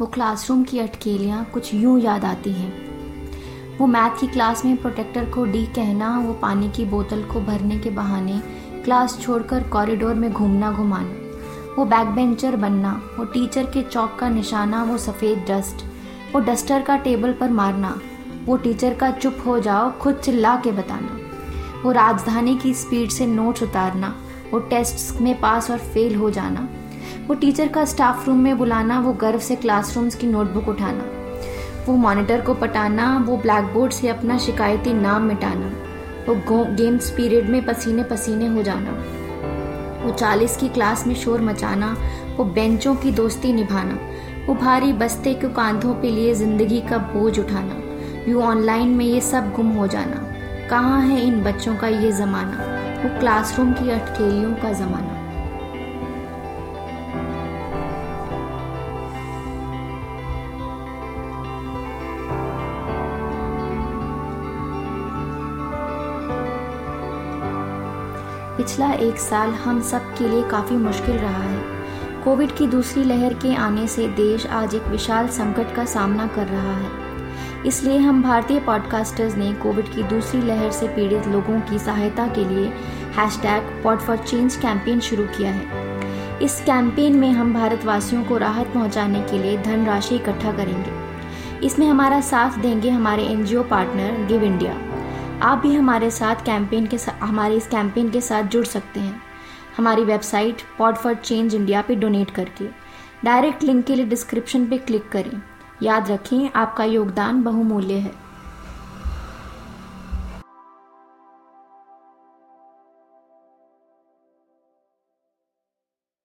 वो क्लासरूम की अटकेलियाँ कुछ यूँ याद आती हैं। वो मैथ की क्लास में प्रोटेक्टर को डी कहना, वो पानी की बोतल को भरने के बहाने क्लास छोड़कर कॉरिडोर में घूमना घुमाना, वो बैक बेंचर बनना, वो टीचर के चौक का निशाना, वो सफ़ेद डस्ट वो डस्टर का टेबल पर मारना, वो टीचर का चुप हो जाओ, खुद चिल्ला के बताना, वो राजधानी की स्पीड से नोट्स उतारना, वो टेस्ट्स में पास और फेल हो जाना वो टीचर का स्टाफ रूम में बुलाना, वो गर्व से क्लासरूम्स की नोटबुक उठाना, वो मॉनिटर को पटाना, वो ब्लैक बोर्ड से अपना शिकायती नाम मिटाना, वो गेम्स पीरियड में पसीने पसीने हो जाना, वो चालीस की क्लास में शोर मचाना, वो बेंचों की दोस्ती निभाना, वो भारी बस्ते के कांधों पे लिए ज़िंदगी का बोझ उठाना यू ऑनलाइन में ये सब गुम हो जाना। कहाँ है इन बच्चों का ये ज़माना? वो क्लासरूम की अटकेलियों का ज़माना। पिछला एक साल हम सब के लिए काफ़ी मुश्किल रहा है। कोविड की दूसरी लहर के आने से देश आज एक विशाल संकट का सामना कर रहा है। इसलिए हम भारतीय पॉडकास्टर्स ने कोविड की दूसरी लहर से पीड़ित लोगों की सहायता के लिए hashtag pod for change campaign शुरू किया है। इस कैंपेन में हम भारतवासियों को राहत पहुँचाने के लिए धनराशि इकट्ठा करेंगे। इसमें हमारा साथ देंगे हमारे एनजीओ पार्टनर गिव इंडिया आप भी हमारे साथ कैंपेन के साथ हमारे इस कैंपेन के साथ जुड़ सकते हैं। हमारी website pod for change India पे डोनेट करके। डायरेक्ट लिंक के लिए डिस्क्रिप्शन पे क्लिक करें। याद रखें, आपका योगदान बहुमूल्य है।